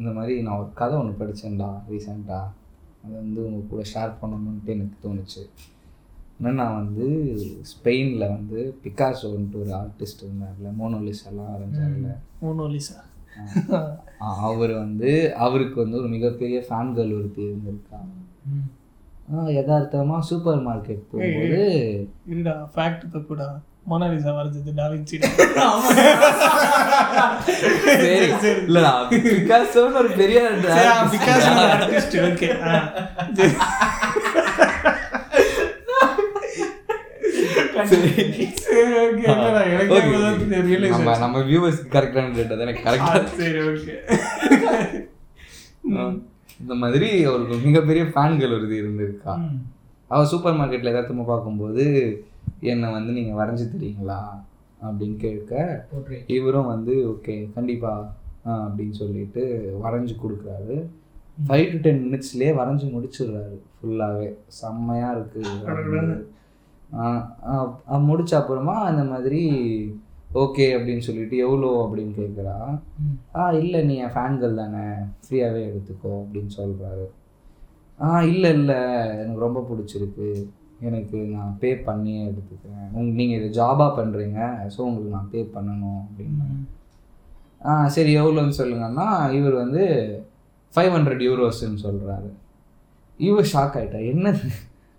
இந்த மாதிரி நான் ஒரு கதை ஒன்று படித்தேன்டா ரீசெண்டாக அது வந்து உங்க கூட ஷேர் பண்ணணுன்ட்டு எனக்கு தோணுச்சு. என்னன்னா வந்து ஸ்பெயினில் வந்து பிகாசோன்ட்டு ஒரு ஆர்டிஸ்ட் இருந்தார்ல மோனோலிஸ் எல்லாம் வரைஞ்சார்ல. மோனோலிசா அவர் வந்து அவருக்கு வந்து ஒரு மிகப்பெரிய ஃபேன் கேர்ள் ஒருத்தி இருந்திருக்கா. யதார்த்தமாக சூப்பர் மார்க்கெட் போகும்போது இருடா ஃபேக்ட் தப்புடா. மோனாலிசா வரைஞ்சது டாவின்சி சரி. இல்லடா பிகாசோன்னு ஒரு பெரிய பிகாஸ் ஆர்டிஸ்ட் ஓகே நம்ம ஆச்சு. நம்ம வியூவர்ஸ் கரெக்டான ரேட் தானே கரெக்டாக சரி ஓகே இந்த மாதிரி ஒரு மிகப்பெரிய ஃபேன்கள் ஒரு இது இருந்திருக்கா? அவள் சூப்பர் மார்க்கெட்டில் எதார்த்தமாக பார்க்கும்போது என்னை வந்து நீங்கள் வரைஞ்சி தரீங்களா? அப்படின்னு கேட்க இவரும் வந்து ஓகே கண்டிப்பாக அப்படின்னு சொல்லிட்டு வரைஞ்சி கொடுக்குறாரு. ஃபைவ் டு டென் மினிட்ஸ்லேயே வரைஞ்சி முடிச்சிடுறாரு. ஃபுல்லாகவே செம்மையாக இருக்குது முடிச்ச அப்புறமா அந்த மாதிரி ஓகே அப்படின்னு சொல்லிட்டு எவ்வளோ அப்படின்னு கேட்குறா. ஆ இல்லை நீ என் ஃபேன்கள் தானே. ஃப்ரீயாகவே எடுத்துக்கோ அப்படின்னு சொல்கிறாரு ஆ இல்லை இல்லை. எனக்கு ரொம்ப பிடிச்சிருக்கு. எனக்கு நான் பே பண்ணியே எடுத்துக்கிறேன். உங்க நீங்கள் இதை ஜாபாக பண்ணுறீங்க ஸோ உங்களுக்கு நான் பே பண்ணணும் அப்படின்னு. ஆ சரி எவ்வளோன்னு சொல்லுங்கன்னா இவர் வந்து ஃபைவ் ஹண்ட்ரட் யூரோஸ்ன்னு சொல்கிறாரு இவர் ஷாக் ஆகிட்டா என்னது?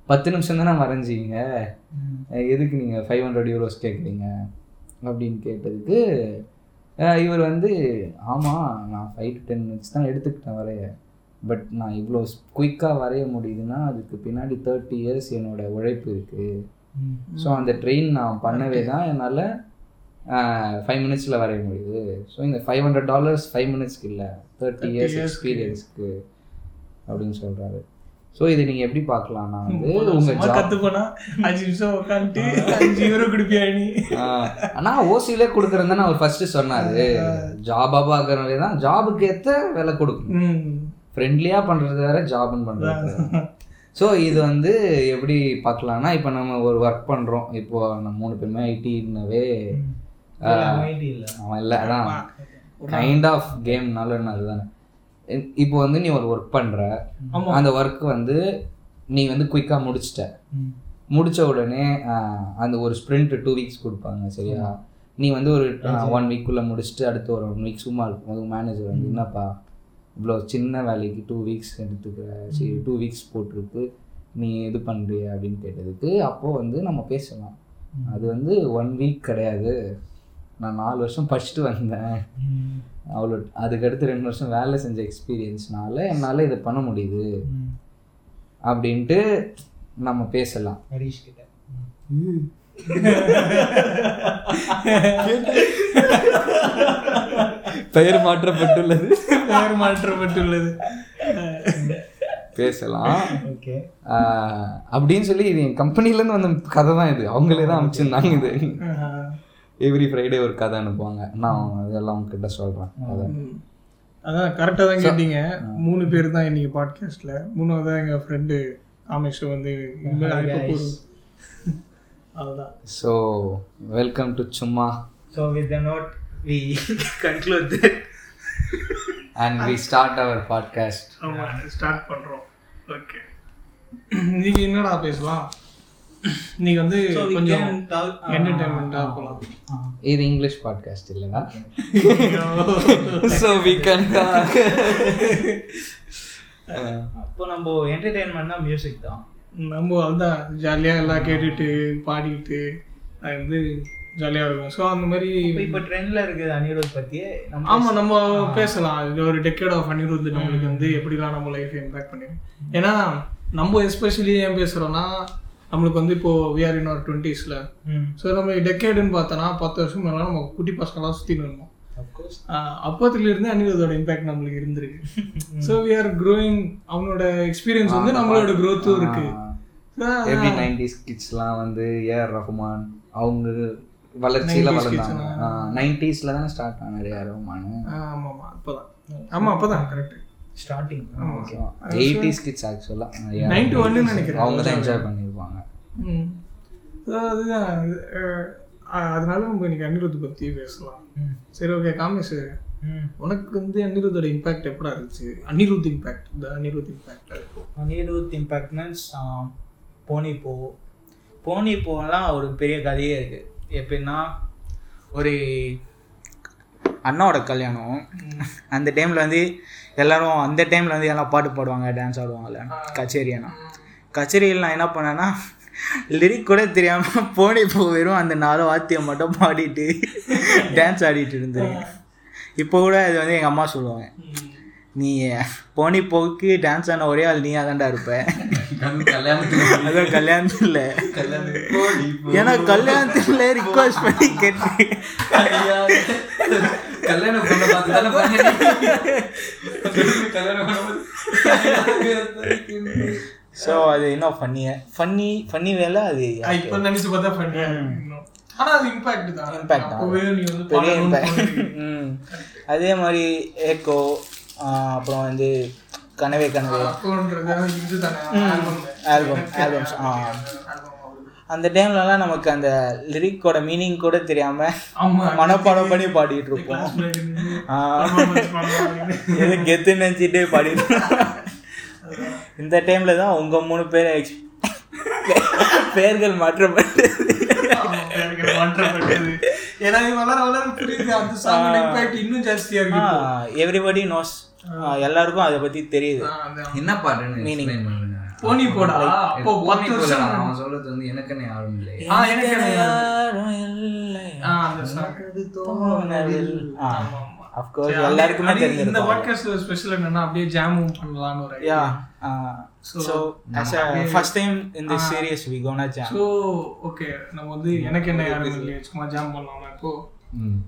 பத்து நிமிஷம் தானே வரைஞ்சிங்க எதுக்கு நீங்கள் ஃபைவ் ஹண்ட்ரட் யூரோஸ் கேட்குறீங்க அப்படின்னு கேட்டதுக்கு இவர் வந்து ஆமாம் நான் ஃபைவ் டு டென் மினிட்ஸ் தான் எடுத்துக்கிட்டேன் வரைய. பட் நான் இவ்வளோ குயிக்காக வரைய முடியுதுன்னா அதுக்கு பின்னாடி தேர்ட்டி இயர்ஸ் என்னோட உழைப்பு இருக்குது ஸோ அந்த ட்ரெயின் நான் பண்ணவே தான் என்னால் ஃபைவ் மினிட்ஸில் வரைய முடியுது. ஸோ இந்த ஃபைவ் ஹண்ட்ரட் டாலர்ஸ் ஃபைவ் மினிட்ஸ்க்கு இல்லை தேர்ட்டி இயர்ஸ். எக்ஸ்பீரியன்ஸ்க்கு அப்படின்னு சொல்கிறாரு ஸோ இதை நீங்கள் எப்படி பார்க்கலாம்னா வந்து உங்கள் கத்துப்போனா அஞ்சு நிமிஷம் உட்காந்துட்டு அஞ்சு யூரோ குடிப்பியா நீ ஆனா ஓசியிலே கொடுக்குறேன் தானே அவர் ஃபர்ஸ்ட் சொன்னாரு. ஜாபா பார்க்கறவங்க தான் ஜாபுக்கு ஏத்த விலை கொடுக்கணும். ம். ஃப்ரெண்ட்லியா பண்றது வேற ஜாப்னு பண்றது ஸோ இது வந்து எப்படி பார்க்கலாம்னா இப்போ நம்ம ஒரு ஒர்க் பண்றோம். இப்போ நம்ம மூணு பேருமே ஐடின்னவே அவன் இல்லை அதான். கைண்ட் ஆஃப் கேம்னால என்ன அதுதானே. இப்போ வந்து நீ ஒரு ஒர்க் ஆமா. அந்த ஒர்க் வந்து நீ வந்து குயிக்கா முடிச்சிட்ட. ம். முடிச்ச உடனே அந்த ஒரு ஸ்ப்ரிண்ட் டூ வீக்ஸ் கொடுப்பாங்க சரியா? நீ வந்து ஒரு ஒன் வீக்குள்ளே முடிச்சுட்டு அடுத்து ஒரு ஒன் வீக் சும்மா இருக்கும்போது மேனேஜர் வந்து என்னப்பா? இவ்வளோ சின்ன வேலைக்கு டூ வீக்ஸ் எடுத்துக்கிற சரி டூ வீக்ஸ் போட்டிருக்கு. நீ இது பண்ணுறிய அப்படின்னு கேட்டதுக்கு அப்போது வந்து நம்ம பேசலாம். அது வந்து ஒன் வீக் கிடையாது. நான் நாலு வருஷம் படிச்சுட்டு வந்தேன். அவ்வளோ அதுக்கடுத்து ரெண்டு வருஷம் வேலை செஞ்ச எக்ஸ்பீரியன்ஸ்னால என்னால் இதை பண்ண முடியுது. அப்படின்ட்டு நம்ம பேசலாம். ஹரிஷ் கிட்ட. பெயர் மாற்றப்பட்டுள்ளது. பெயர் மாற்றப்பட்டுள்ளது. பேசலாம். அப்படின்னு சொல்லி இது என் கம்பெனிலேருந்து வந்த கதை தான் இது. அவங்களே தான் அனுப்பிச்சிருந்தாங்க இது. எவ்ரி ஃப்ரைடே ஒரு கதை அனுப்புவாங்க. நான் இதெல்லாம் உங்ககிட்ட சொல்கிறேன் ம். அதான். கரெக்டாக தான் கேட்டீங்க. மூணு பேர் தான் இன்னைக்கு பாட்காஸ்ட்ல மூணாவது தான் எங்கள் ஃப்ரெண்டு காமேஷ் வந்து அதுதான் ஸோ வெல்கம் டு சும்மா so with the we conclude and we start our podcast ஆமாம் ஸ்டார்ட் பண்ணுறோம் ஓகே நீங்கள் என்னடா பேசலாம்? நீங்கள் வந்து கொஞ்சம் என்டர்டைன்மெண்ட்டாக போகலாம் இது இங்கிலீஷ் பாட்காஸ்ட் இல்லையா? ஸோ வி கேன் அப்போ நம்ம என்டர்டைன்மெண்ட்னா மியூசிக் தான். நம்ம அதுதான் ஜாலியாக எல்லாம் கேட்டுட்டு பாடிக்கிட்டு அது வந்து ஜாலியாக இருக்கும். ஸோ அந்த மாதிரி இப்போ ட்ரெண்ட்ல இருக்குது அனிருத் நம்ம ஆமாம் நம்ம பேசலாம். இது ஒரு டெக்கேட் ஆஃப் அனிருத் நம்மளுக்கு வந்து எப்படிலாம் நம்ம லைஃப் இம்பாக்ட் பண்ணிடும் ஏன்னா நம்ம எஸ்பெஷலி ஏன் பேசுகிறோன்னா நம்மளுக்கு வந்து இப்போ விஆர் இன் ஒரு டுவெண்ட்டீஸில் ஸோ நம்ம டெக்கேடுன்னு பார்த்தோன்னா பத்து வருஷம் மேலே நம்ம குட்டி பசங்களாம் சுற்றின்னு இருந்தோம். அஃப்கோர்ஸ் அப்பத்துல இருந்து அனிருத்தோட இம்பாக்ட் நம்மளுக்கு இருந்திருக்கு. ஸோ வி ஆர் க்ரோயிங் அவனோட எக்ஸ்பீரியன்ஸ் வந்து நம்மளோட க்ரோத்தும் இருக்கு. So, எப்படி நைன்டிஸ் கிட்ஸ்லாம் வந்து ஏஆர் ரஹ்மான் அவங்க வளர்ச்சியில 90s வளர்ந்தாங்க. நைன்டிஸ்ல தானே ஸ்டார்ட் ஆனார் ஏஆர் ரஹ்மான் ஆமா ஆமா அப்பதான் ஆமா. அப்பதான் கரெக்ட் ஸ்டார்டிங் எயிட்டிஸ் கிட்ஸ் ஆக்சுவலா 91 ன்னு நினைக்கிறேன். அவங்க தான் என்ஜாய் பண்ணியிருப்பாங்க. அதுதான் அதனால நம்ம இன்னைக்கு அனிருத் பத்தி பேசலாம். சரி ஓகே காமேஷ். உனக்கு வந்து அனிருத்தோட இம்பாக்ட் எப்படா இருந்துச்சு? அனிருத் இம்பாக்ட் இந்த Anirudh impact Anirudh impact means Fani போ. போனி போலாம் ஒரு பெரிய கதையே இருக்கு. எப்படின்னா ஒரு அண்ணாவோட கல்யாணம். அந்த டைமில் வந்து எல்லாரும் அந்த டைமில் வந்து எல்லாம் பாட்டு பாடுவாங்க டான்ஸ் ஆடுவாங்கல்ல கச்சேரி அண்ணா கச்சேரியில் நான் என்ன பண்ணேன்னா லிரிக் கூட தெரியாமல் போனி போ வெறும் அந்த நாலு வாத்தியம் மட்டும் பாடிட்டு டான்ஸ் ஆடிட்டு இருந்தேன். இப்போ கூட அது வந்து எங்கள் அம்மா சொல்லுவாங்க. நீ போனி போக்கு டான்ஸ் ஆன ஒரே ஆள் நீ தான்டா இருப்ப. அதான் கல்யாணத்துல. ஏன்னா கல்யாணத்துல ரிக்வஸ்ட் பண்ணி கேட்டு. கல்யாணம் பண்ண பார்த்து ஸோ அது இன்னும் ஃபன்னிய ஃபன்னி ஃபன்னி வேலை அது இப்போ நினைச்சு பார்த்தா பண்றேன் இன்னும். ஆனா அது இம்பாக்ட் தான். தான். பெரிய அதே மாதிரி ஏக்கோ அப்புறம் வந்து கனவே கனவே. ஆல்பம் ஆல்பம்ஸ் ஆ. அந்த டைம்லலாம் நமக்கு அந்த லிரிக்கோட மீனிங் கூட தெரியாம மனப்பாடம் பண்ணி பாடிட்டு இருப்போம். எது கெத்து நினச்சிட்டே பாடிட்டு. இந்த டைம்ல தான் உங்க மூணு பேர் பெயர்கள் மாற்றப்பட்டது. ஏன்னா வளர வளர புரியுது அந்த impact இன்னும் ஜாஸ்தியா இருக்கு. எவ்ரிபடி நோஸ் எல்லாருக்கும் அதை பத்தி தெரியுது. என்ன பாட்டுன்னு பண்ணுங்க. போனி போடா. அப்போ போனி பத்து வருஷம் அவன் சொல்றது வந்து எனக்குன்னு யாரும் இல்லை. ஆ, எனக்கு என்ன யாரும் இல்லை. எல்லாருக்குமே அது- இந்த பாட்காஸ்ட்ல ஸ்பெஷல் என்னன்னா அப்படியே ஜாமும் பண்ணலாம்னு ஒரு yeah so first time in the series we gonna jam so okay நம்ம வந்து எனக்கு என்ன யாரும் இல்லையே சும்மா ஜாம் பண்ணலாமா இப்போ. ம்.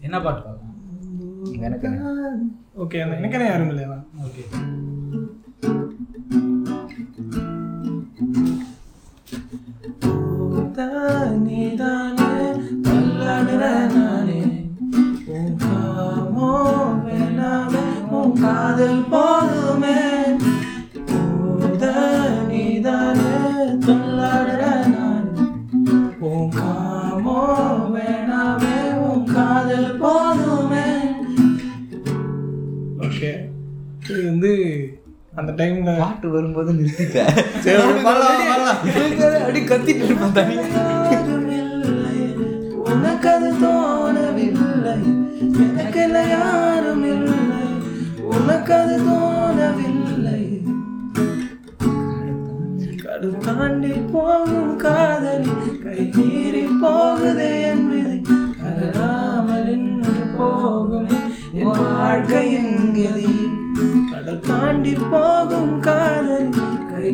என்ன பாட்டு பார்க்கலாம் எனக்கு? ஓகே அந்த எனக்கு என்ன யாரும் இல்லையா ஓகே காதல் போதுமே டைம்ல பாட்டு வரும்போது நிறுத்திட்டேன். அப்படி கத்திட்டு இருப்பேன் தனி உனக்கு அது தோணவில்லை. எனக்கு யாரும் இல்லை. உனக்கு அது தோணவில்லை. கடல் தாண்டி போகும் காதலி கை மீறி போகுதே என் விதி. அகலாமல் நின்று போகுமே. என் வாழ்க்கையின் கதி கடல் தாண்டி போகும் காதல் கை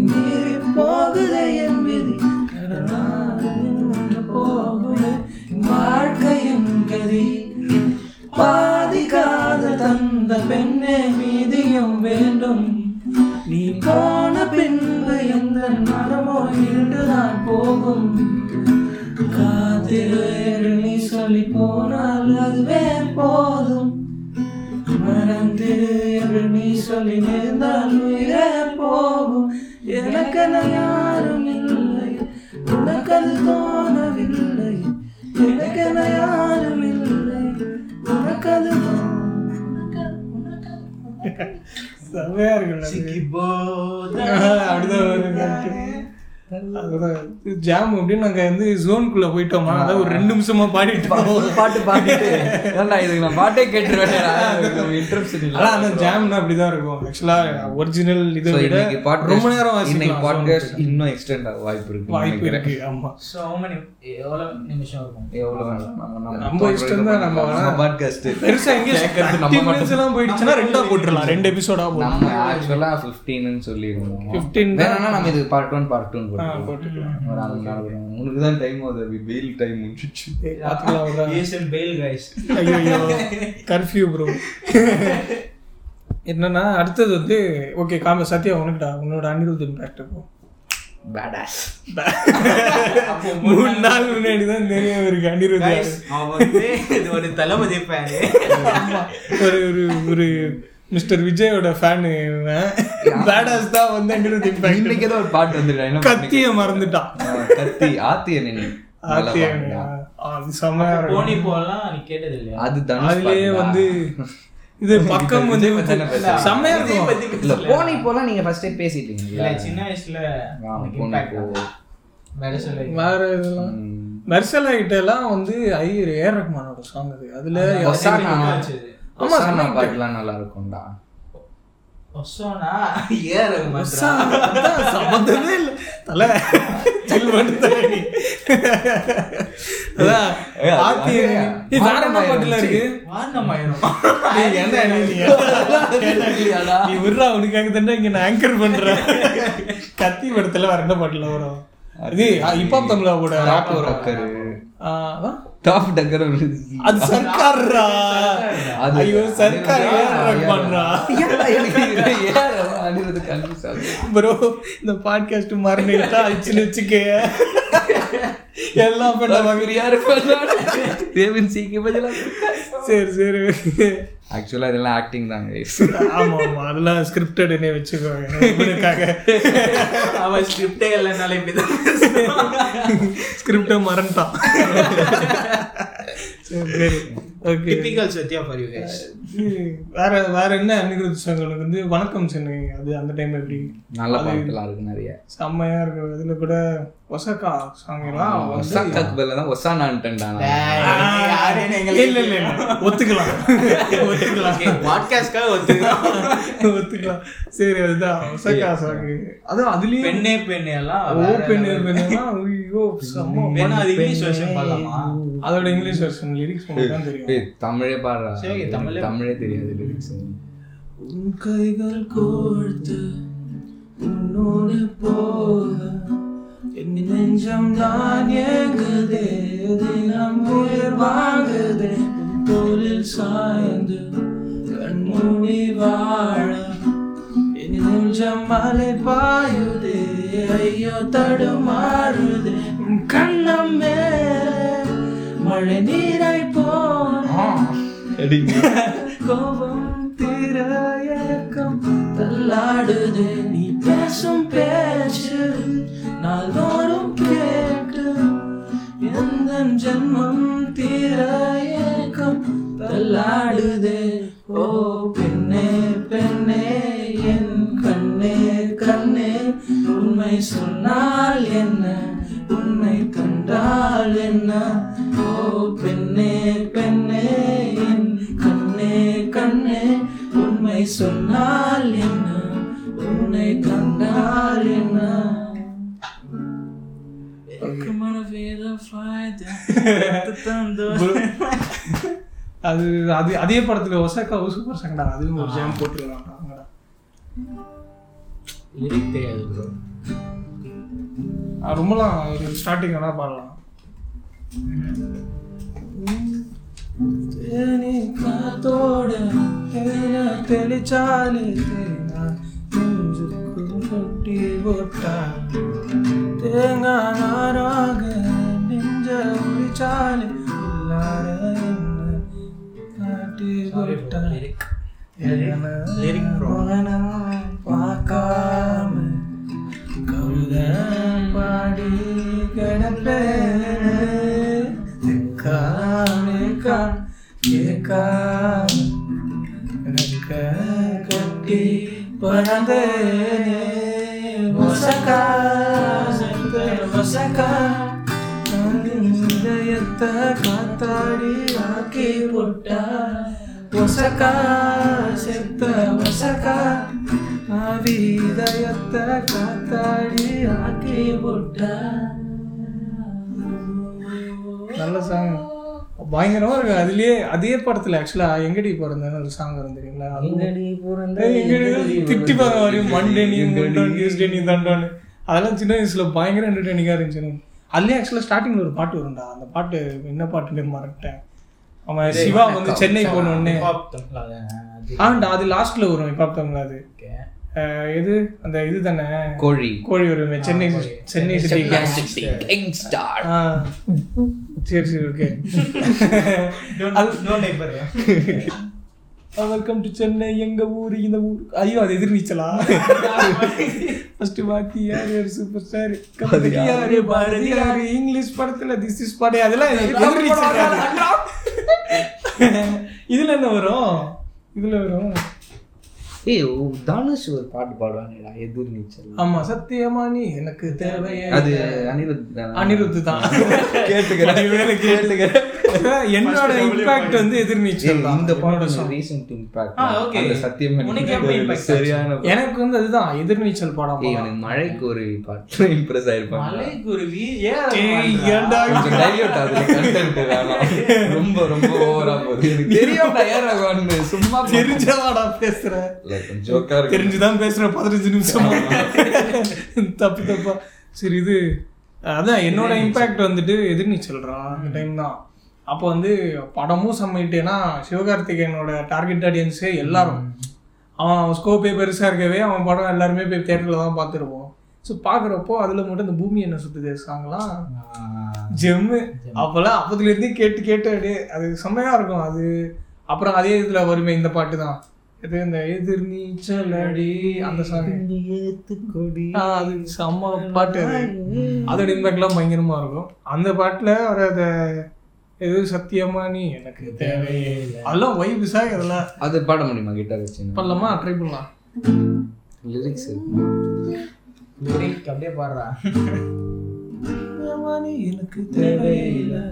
Esa verga, la Chiquiboda. Ahorita jam அப்படின்னு நாங்க வந்து ஜோனுக்குள்ள போயிட்டோமா? அதாவது ஒரு ரெண்டு நிமிஷமா பாடிட்டோம் பாட்டு பாடிட்டு. இதுக்கு நான் பாட்டே கேட்டுருவேன் இன்ட்ரெஸ்ட் இல்லை. ஆனா அந்த ஜாம்னா அப்படிதான் இருக்கும். ஆக்சுவலா ஒரிஜினல் இதை விட podcast- ரொம்ப நேரம் இன்னைக்கு பாட்காஸ்ட் இன்னும் எக்ஸ்டெண்ட் ஆக வாய்ப்பு இருக்கு வாய்ப்பு இருக்கு ஆமா. ஸோ மணி எவ்வளோ நிமிஷம் இருக்கும்? எவ்வளவு வேணாம் நம்ம நம்ம இஷ்டம் தான் நம்ம வேணா- பாட்காஸ்ட் பெருசா எங்க நம்ம மட்டும். எல்லாம் போயிடுச்சுன்னா ரெண்டா போட்டுடலாம் ரெண்டு எபிசோடா நம்ம ஆக்சுவலா 15 சொல்லிருந்தோம் 15 தான். வேணும்னா நம்ம இது பார்ட் 1 பார்ட் 2 உனக்கு தான் டைம் ஆகுது வெயில் டைம் முடிச்சிச்சு. ஏசன் பெயில் கைஸ் ஐயோ கர்ஃபியூ ப்ரோ என்னன்னா அடுத்தது வந்து ஓகே காம சத்யா உனக்குடா. உன்னோட அனிருத் இம்பாக்ட் இருக்கும் பேடாஸ் மூணு நாள் முன்னாடி தான் தெரிய இருக்கு அனிருத் யாரு. அவன் வந்து இது ஒரு தளபதி ஒரு ஒரு மிஸ்டர் விஜயோட ஃபேனு பேடாஸ் தான் வந்து இன்னைக்கு ஏதோ ஒரு பாட்டு என்ன கத்திய மறந்துட்டான் கத்தி ஆத்தி என்ன. நீ ஆத்தி நல்லா அணியா? அது செம்மையா இருக்கும். போனி போலாம் நீ கேட்டது இல்லையா அது அதுலயே. வந்து இது பக்கம் வந்து. செம்மையா இல்ல. போனி போலாம் நீங்க ஃபர்ஸ்டே பேசிட்டீங்க. இல்ல சின்ன வயசுல? வேற இதெல்லாம். மெர்சல் ஐட்ட எல்லாம் வந்து ஐயர் ஏர் ரஹ்மானோட சாங் அது. அதுல ஆமா, செம்ம பாட்டுலாம் நல்லா இருக்கும்டா ஒசோனா ஏற சம்மந்தமே இல்ல. தல என்ன பாட்டுல இருக்கு. நீ விட்றா உனக்காக தானே இங்க நான் ஆங்கர் பண்றேன். கத்தி படத்துல என்ன பாட்டுல வரும். இது ஹிப்ஹாப் தமிழாவோட ராப் வரும். டாப் டக்கர் அது சர்க்கார்ரா? அது- ஐயோ சர்க்கார் ஏன் ரஹ்மான்ரா அடிக்கிறது கன்ஃபியூஸ் ஆகுது ப்ரோ இந்த பாட்காஸ்ட் மறந்துட்டா ஆச்சுன்னு வச்சுக்க எல்லாம் பண்ணுவாங்க யாரு தேவன் சிக்கு பதிலா சரி சரி. ஆக்சுவலா இதெல்லாம் ஆக்டிங் தான் guys. ஆமா ஆமா. அதெல்லாம் ஸ்கிரிப்டட்னே வச்சுக்கோங்க. இவனுக்காக அவன் ஸ்கிரிப்டே இல்லைனால இப்படிதான் ஸ்கிரிப்டை மறந்துட்டான். சரி சரி. Okay typical Sathya for you guys வேற வேற என்ன அனிருத் சங்களுக்கு வந்து வணக்கம் சென்னை அது அந்த டைம் எப்படி? நல்ல பாட்டுலாம் இருக்கு நிறைய. செம்மையா இருக்கு. இதுல கூட ஒசக்கா சாங் எல்லாம் ஒசாக்காக்கு பதிலா தான் ஒசானான்ட்டேன்டா நான். இல்ல இல்ல இல்ல ஒத்துக்கலாம். ஒத்துக்கலாம். பாட்காஸ்ட்காக ஒத்துக்கலாம். ஒத்துக்கலாம். சரி அதுதான். ஒசக்கா சாங் அதான் அதுலயும் பெண்ணே பெண்ணே எல்லாம் ஓ வேற பெண் level. பெண்ணா ஐயோ செம்ம அது இங்கிலீஷ் வெர்ஷன் பார்க்கலாமா அதோட இங்கிலீஷ் வெர்ஷன் லிரிக்ஸ் மட்டும் தான் தெரியும். தமிழே பாடுறா சரி, தமிழே- தமிழே தெரியாது லிரிக்ஸ் உன் கைகள் கோர்த்து உன்னோடு போக என் நெஞ்சம் தான் ஏங்குதே தினம் உயிர் வாங்குதே கோபம் திரையக்கம் தள்ளாடுது. நீ பேசும் பேச்சு நாள்தோறும் கேட்டு. எந்த ஜென்மம் திரையக்கம் தள்ளாடுது. ஓ பெண்ணே பெண்ணே என் கண்ணே கண்ணே உண்மை சொன்னா அது அது அதே படத்துல ஒசாக்கா சூப்பர் சங்கடா அதுவும் ஒரு ஜாம் போட்டுருக்காங்க லிரிக் தெரியாது ப்ரோ ரொம்பலாம் ஒரு ஸ்டார்டிங் வேணா பாடலாம். காத்தோட தெளிச்சாலே கொட்டி போட்டா தேங்காய் நாராக நெஞ்ச உரிச்சாலே உள்ளார பார்க்காம கவிதை பாடி கிடப்பேன். கட்டி பறந்தேனே. ஒசக்கா ஒசக்கா இதயத்தை ஆக்கி போட்டா ஒசக்கா செத்த ஒசக்கா ஆவி இதயத்தை காத்தாடி ஆக்கி போட்டா நல்ல சாங் பயங்கரமா இருக்கு. அதுலயே அதே படத்துல ஆக்சுவலா எங்கடி பிறந்தேன்னு ஒரு சாங் வரும் தெரியுங்களா? எங்கடி திட்டிப்பாங்க வரையும் மண்டே நீ முண்டான் டியூஸ்டே நீ தண்டான்னு. அதெல்லாம் சின்ன வயசுல பயங்கர என்டர்டெய்னிங்கா இருந்துச்சு. அதுலயே ஆக்சுவலா ஸ்டார்டிங்ல ஒரு பாட்டு வரும்டா. அந்த பாட்டு என்ன பாட்டுன்னு மறந்துட்டேன். அவன் சிவா வந்து சென்னை போன உடனே ஆண்டா அது லாஸ்ட்ல வரும் இப்போ தமிழ் அது அஹ், எது? அந்த இது தானே? கோழி. கோழி வருமே சென்னை சென்னை சிட்டி. Gangster. ஆ. சரி சரி ஓகே வெல்கம் டு சென்னை எங்க ஊரு இந்த ஊர் ஐயோ அது எதிர்நீச்சலா? ஃபர்ஸ்ட் பாத்தி யாரு சூப்பர் ஸ்டார் யாரு பாரதியாரு இங்கிலீஷ் படத்துல திஸ் இஸ் பாடே அதெல்லாம் எதிர்நீச்சல் இதுல என்ன வரும்? இதுல வரும். ஏய் ஓ, தனுஷ் ஒரு பாட்டு பாடுவாங்கடா எதிர் நீச்சல் ஆமா சத்தியமா நீ எனக்கு தேவையே அது அனிருத் தானே? அனிருத் தான். கேட்டுக்கிறேன். கேட்டுக்கிறேன். என்னோட இம்பாக்ட் வந்து எதிர்நீச்சல் ஏய், தான். இந்த பாட்டு ரீசெண்ட் இம்பாக்ட் ஆ, okay. அந்த சத்தியம் impact சரியான. எனக்கு வந்து அதுதான். எதிர்நீச்சல் படம் ஏய் எனக்கு மழைக்கு ஒரு பாட்டு இம்ப்ரெஸ் ஆயிருப்பாங்க மலைக்குருவி ஏய், ஏன்டா? கொஞ்சம் டைல்யூட் ஆகுது கண்டென்ட் வேணாம். ரொம்ப ரொம்ப ஓவரா போகுது. எனக்கு தெரியும் ஏன் சும்மா தெரிஞ்சவாடா பேசுற. ஜோக்கா தெரிஞ்சுதான் பேசுற பதினஞ்சு நிமிஷம். தப்பு தப்பா. சரி இது அதான் என்னோட இம்பாக்ட் வந்துட்டு எதிர்நீச்சல்றான் அந்த டைம் தான். அப்போ வந்து படமும் சம்மிட்டேன்னா சிவகார்த்திகேயனோட டார்கெட் ஆடியன்ஸே எல்லாரும். அவன் ஸ்கோப்பே பெருசா இருக்கவே அவன் படம் எல்லாருமே போய் தேட்டரில் தான் பார்த்துருப்போம். ஸோ பார்க்குறப்போ அதில் மட்டும் இந்த பூமி என்ன சுற்றுது சாங்கெல்லாம் ஜெம்மு. அப்போல்லாம் அப்போதுலேருந்தே கேட்டு கேட்டு அப்படியே அது செம்மையாக இருக்கும் அது. அப்புறம் அதே இதில் வருமே இந்த பாட்டு தான். இது இந்த எதிர் நீச்சல் அடி அந்த சாங் அது செம்ம பாட்டு அது. அதோட இம்பேக்ட்லாம் பயங்கரமா இருக்கும். அந்த பாட்டுல வர அந்த எது சத்தியமா நீ எனக்கு தேவையே. அதெல்லாம் வைப்ஸா இதெல்லாம். அது பாட முடியுமா கிட்டார் வச்சு? பண்ணலாமா? ட்ரை பண்ணலாம். லிரிக்ஸ் லிரிக் அப்படியே பாடுறா. நீ எனக்கு தேவையே இல்லை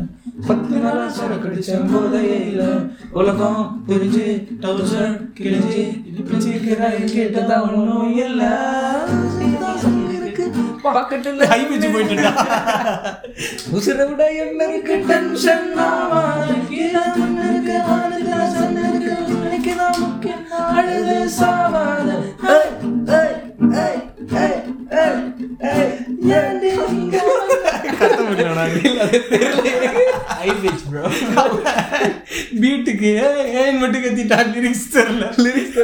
பத்து நாளா சரக்கு அடிச்சேன் போதையே இல்லை உலகம் பிரிஞ்சு டவுசர் கிழிஞ்சு பிடிச்சிருக்கிறாய் கேட்டதான் ஒன்றும் இல்லை. பக்கத்துல ஹை பிச்சு போயிட்டுடா உசுரை விட என்ன இருக்கு? டென்ஷன் அழுது சாவாத. ஏய், ஏய், ஏய், பீட்டுக்கு ஏன் மட்டும் கத்திட்டா லிரிக்ஸ் தெரியல. லிரிக்ஸ்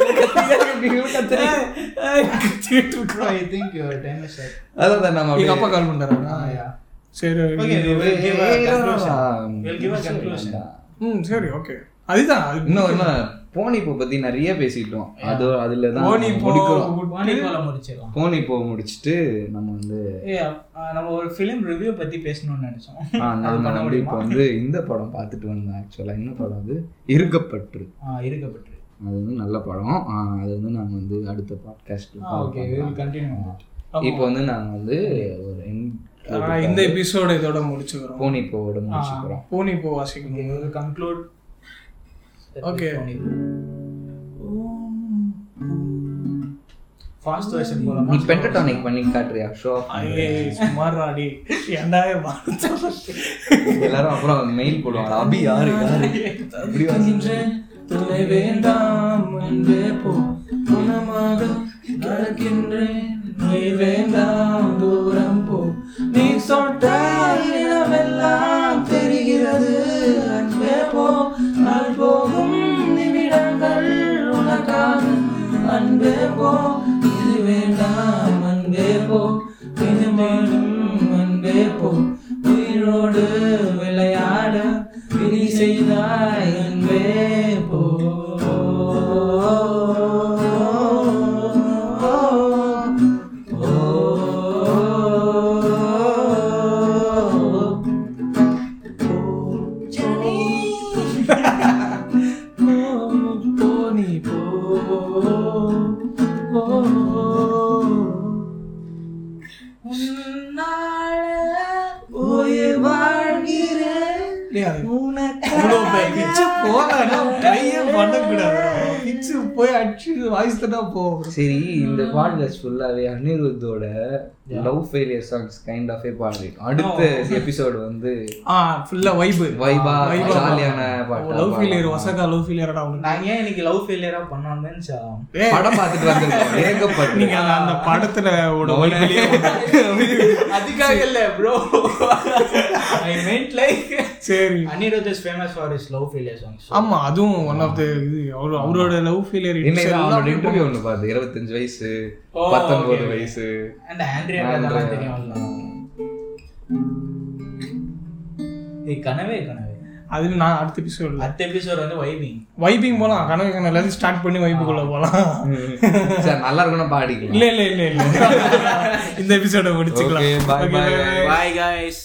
கத்திட்டு இருக்கோம் I think your time is அதான் நம்ம எங்க அப்பா கால் பண்றாரா? சரி give a ஏய், conclusion. Ah, We'll give a conclusion. ம் சரி ஓகே அதுதான் அது இன்னும் இன்னும் போனி பூ பத்தி நிறைய பேசிட்டோம் அது அதுல தான் முடிக்கிறோம். வாணி போல முடிச்சிடலாம். போனி பூ முடிச்சிட்டு நம்ம வந்து நம்ம ஒரு ஃபிலிம் ரிவ்யூ பத்தி பேசணும்னு நினைச்சோம். ஆ, அது நாம பண்ண வந்து இப்போ வந்து இந்த படம் பார்த்துட்டு வந்தோம். ஆக்சுவலா என்ன படம் அது இருக்கப்பற்று. ஆ இருக்கப்பட்டு அது வந்து நல்ல படம். அது வந்து நாங்க வந்து அடுத்த podcast okay we will continue. இப்போ வந்து நாங்க வந்து ஒரு இந்த எபிசோட இதோட முடிச்சுக்கிறோம். போனி பூவோட முடிச்சுக்கிறோம். பூனி போ வாசிக்கணும் we Okay. ஃபாஸ்ட் வெர்ஷன் போலாமா நீ பென்டடானிக் பண்ணி காட்டுறியா? ஷோ ஏய் சுமாராடி ஏன்டா வாழ்த்து எல்லாரும் அப்புறம் மெயில் போடுவாங்க. அபி யாரு? யாரு? அப்படி வாசி- துணை வேண்டாம் அன்பே போ. குணமாக நடக்கின்றேன் நீ வேண்டாம். பிச்சு போய் சரி இந்த பாட்காஸ்ட் ஃபுல்லாவே அனிருத்தோட லவ் ஃபெயிலியர் சாங்ஸ் கைண்ட் ஆஃபே பாடிருக்கோம் அடுத்த எபிசோடு வந்து ஆ ஃபுல்லா வைபு வைபா ஜாலியான பாட்டு லவ் ஃபெயிலியர் வசகா லவ் ஃபெயிலியரடா உனக்கு? நான் ஏன் இன்னைக்கு லவ் ஃபெயிலியரா பண்ணோம்னு நினைச்சா ஏய், படம் பார்த்துட்டு வந்திருக்கோம். ஏகப்பட்டு. நீங்க அந்த- படத்துல அதுக்காக இல்ல ப்ரோ ஐ மென்ட் லைக் சரி. Anirudh is famous for his love failure songs ஆமா அதுவும் ஒன் ஆஃப் த இது. அவரு அவரோட லவ் ஃபெயிலியர் இன்னைக்கு இன்டர்வியூ ஒன்று பார்த்து இருபத்தஞ்சு வயசு பத்தொன்பது. வயசு. கனவே கனவே. அது நான் அடுத்த எபிசோட்ல அடுத்த எபிசோட் வந்து வைபிங் வைப்பிங் போலாம். கனவு கனவு. எல்லாத்தையும் ஸ்டார்ட் பண்ணி வைப்புக்குள்ள போலாம். சரி நல்லா இருக்குன்னா பாடிக்கலாம். இல்ல இல்ல இல்ல இல்ல. இந்த எபிசோட முடிச்சுக்கலாம். Bye, bye. பாய் guys.